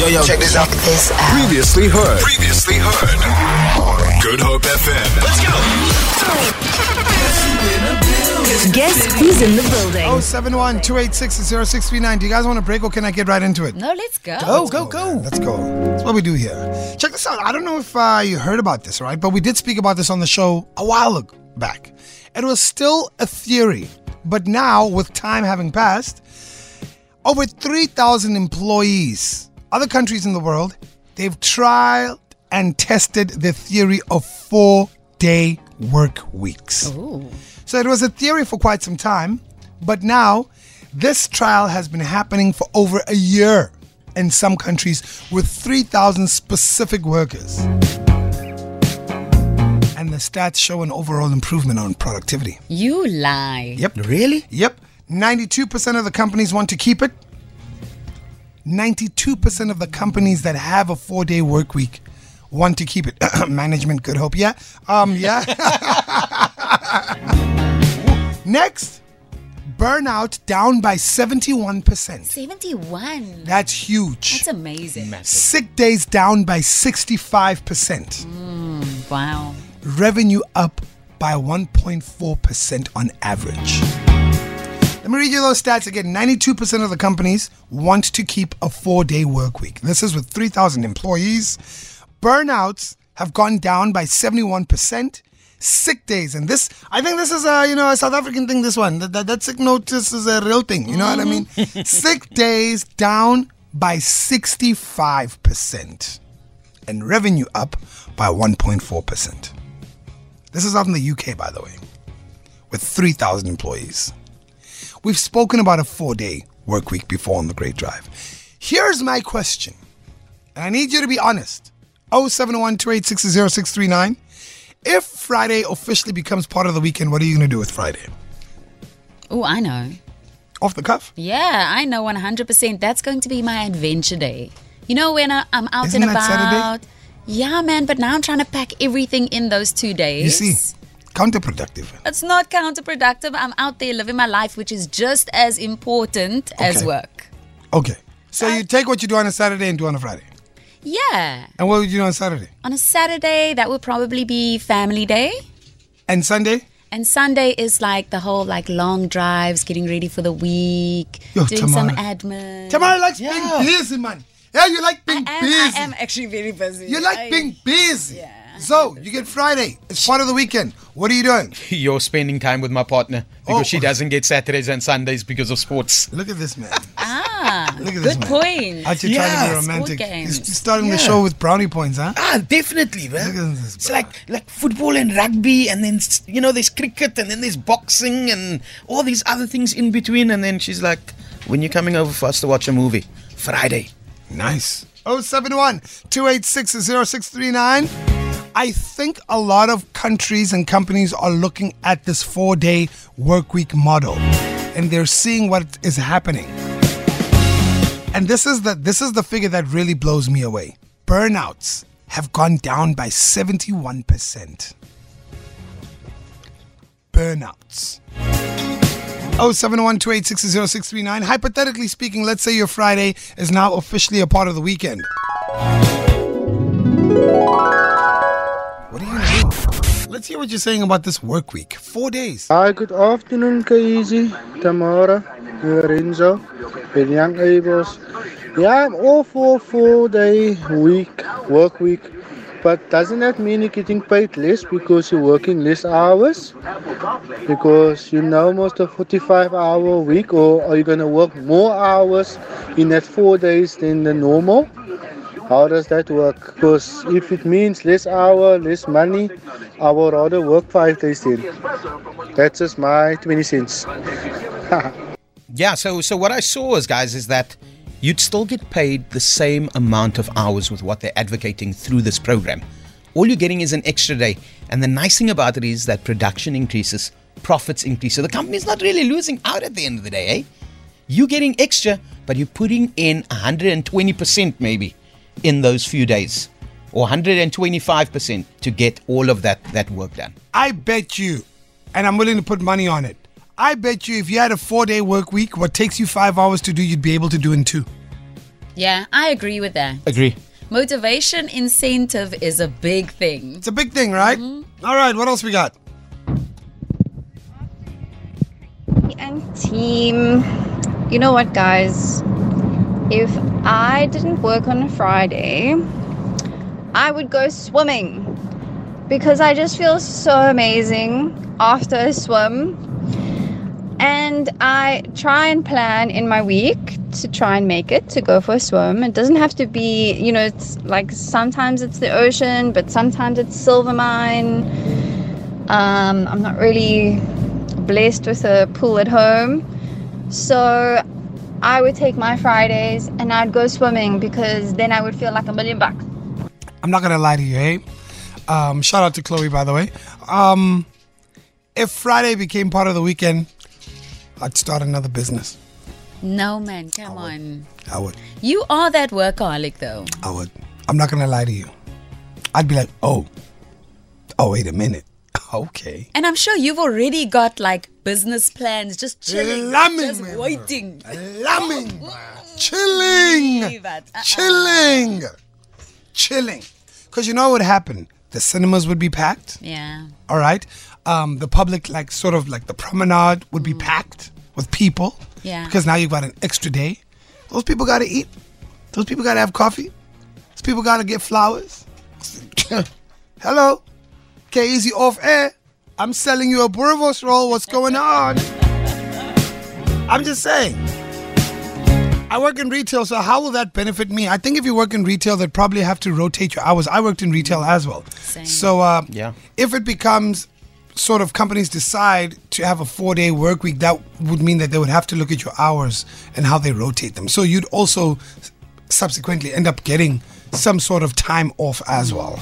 Yo, yo, check this out. This out. Previously heard. Previously heard. Good Hope FM. Let's go. Guess who's in the building? 071 286 0639. Do you guys want to break or can I get right into it? No, let's go. Go, go, go. Let's go. That's what we do here. Check this out. I don't know if uh, you heard about this, right? But we did speak about this on the show a while ag- back. It was still a theory. But now, with time having passed, over 3,000 employees, other countries in the world, they've tried and tested the theory of four day work weeks. So it was a theory for quite some time, but now this trial has been happening for over a year in some countries with 3,000 specific workers. And the stats show an overall improvement on productivity. You lie. Yep. Really? Yep. 92% of the companies want to keep it. 92% of the companies that have a four day work week want to keep it. Management, good hope. Yeah. Um, yeah. Next, burnout down by 71%. 71. That's huge. That's amazing. Sick days down by 65%. Wow. revenue up by 1.4% on average. Let me read you those stats again. 92% of the companies want to keep a four day work week. This is with 3,000 employees. Burnouts have gone down by 71%. Sick days, and this, I think this is a, you know, a South African thing, this one. That, that, that sick notice is a real thing, you know what I mean? Mm-hmm. sick days down by 65%. And revenue up by 1.4%. This is out in the UK, by the way, with 3,000 employees. We've spoken about a four day work week before on the Great Drive. Here's my question, and I need you to be honest 071 286 If Friday officially becomes part of the weekend, what are you going to do with Friday? Oh, I know. Off the cuff? Yeah, I know 100%. That's going to be my adventure day. You know, when I, I'm out Isn't and that about. Saturday? Yeah, man, but now I'm trying to pack everything in those two days. You see, counterproductive. It's not counterproductive. I'm out there living my life, which is just as important as work. Okay. So you take what you do on a Saturday and do on a Friday. Yeah. And what would you do on Saturday? On a Saturday, that would probably be family day. And Sunday? And Sunday is like the whole like long drives, getting ready for the week, Yo, doing some admin. Tamara likes being busy, man. Yeah, you like being I am, busy. I am actually very busy. You like I- being busy. Yeah. So you get Friday. It's part of the weekend. What are you doing? You're spending time with my partner because Oh. she doesn't get Saturdays and Sundays because of sports. Look at this man. Ah, Look at this good man. point. Out here trying to Yeah. be romantic. Sport He's games. he's starting the show with brownie points, huh? Ah, definitely, man. Look at man. this, It's like like football and rugby, and then you know there's cricket, and then there's boxing, and all these other things in between. And then she's like, "When you're coming over for us to watch a movie, Friday." Nice. 071 286 0639. I think a lot of countries and companies are looking at this four day work week model and they're seeing what is happening. And this is the this is the figure that really blows me away. Burnouts have gone down by 71%. Burnouts. 07128600639. Hypothetically speaking, let's say your Friday is now officially a part of the weekend. What are you do? Let's hear what you're saying about this work week. Four days. Hi, good afternoon, Kaeasy, Tamara, Lorenzo, and young. Yeah, I'm all for four day week, work week. But doesn't that mean you're getting paid less because you're working less hours? Because you know most of 45 hour week or are you gonna work more hours in that four days than the normal? How does that work? Because if it means less hour, less money, I would rather work five days then. That's just my 20 cents. Yeah. So so what I saw is guys is that you'd still get paid the same amount of hours with what they're advocating through this program. All you're getting is an extra day, and the nice thing about it is that production increases, profits increase. So the company's not really losing out at the end of the day, eh? You're getting extra, but you're putting in 120% maybe in those few days, or 125% to get all of that that work done. I bet you, and I'm willing to put money on it. I bet you if you had a four day work week, what takes you five hours to do, you'd be able to do in two. Yeah, I agree with that. Agree. Motivation incentive is a big thing. It's a big thing, right? Mm-hmm. All right, what else we got? and team. You know what, guys? If I didn't work on a Friday, I would go swimming because I just feel so amazing after a swim. And I try and plan in my week to try and make it to go for a swim. It doesn't have to be, you know, it's like sometimes it's the ocean, but sometimes it's Silvermine. Um, I'm not really blessed with a pool at home. So I would take my Fridays and I'd go swimming because then I would feel like a million bucks. I'm not gonna lie to you, hey. Um, shout out to Chloe, by the way. Um, if Friday became part of the weekend, I'd start another business. No, man, come on. I would. You are that workaholic, though. I would. I'm not gonna lie to you. I'd be like, oh, oh, wait a minute. Okay. And I'm sure you've already got like business plans, just chilling, Lamming, just man. waiting. Lambing, chilling, Uh-uh. chilling, chilling. Because you know what would happen? The cinemas would be packed. Yeah. All right. Um, the public, like sort of like the promenade, would be packed with people. Yeah. Because now you've got an extra day. Those people got to eat. Those people got to have coffee. Those people got to get flowers. Hello. Okay, easy off air. I'm selling you a burritos roll. What's going on? I'm just saying. I work in retail, so how will that benefit me? I think if you work in retail, they'd probably have to rotate your hours. I worked in retail as well. Same. So uh, Yeah. if it becomes sort of companies decide to have a four day work week, that would mean that they would have to look at your hours and how they rotate them. So you'd also subsequently end up getting some sort of time off as well.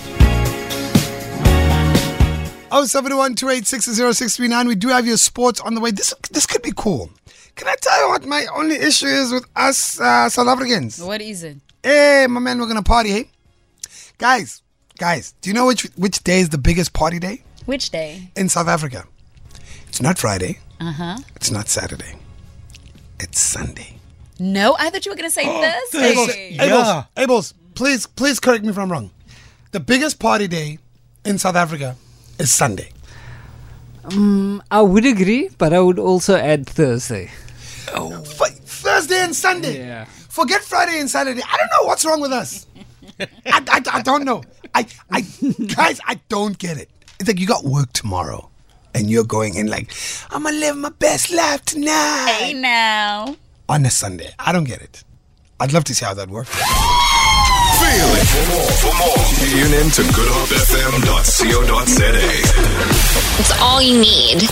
Oh, 71 We do have your sports on the way. This this could be cool. Can I tell you what my only issue is with us uh, South Africans? What is it? Hey, my man, we're gonna party, hey? Guys, guys, do you know which which day is the biggest party day Which day? in South Africa? It's not Friday. Uh huh. It's not Saturday. It's Sunday. No, I thought you were gonna say Thursday. Yeah. Abels, Abels, please, please correct me if I'm wrong. The biggest party day in South Africa is Sunday. I would agree, but I would also add Thursday. F- Thursday and Sunday. Yeah. Forget Friday and Saturday. I don't know what's wrong with us. I, I, I don't know. I, I, guys, I don't get it. It's like you got work tomorrow, and you're going in like, I'm gonna live my best life tonight Hey now. on a Sunday. I don't get it. I'd love to see how that works. Feel it. For more, for more, tune in to goodhopefm.co.za. It's all you need.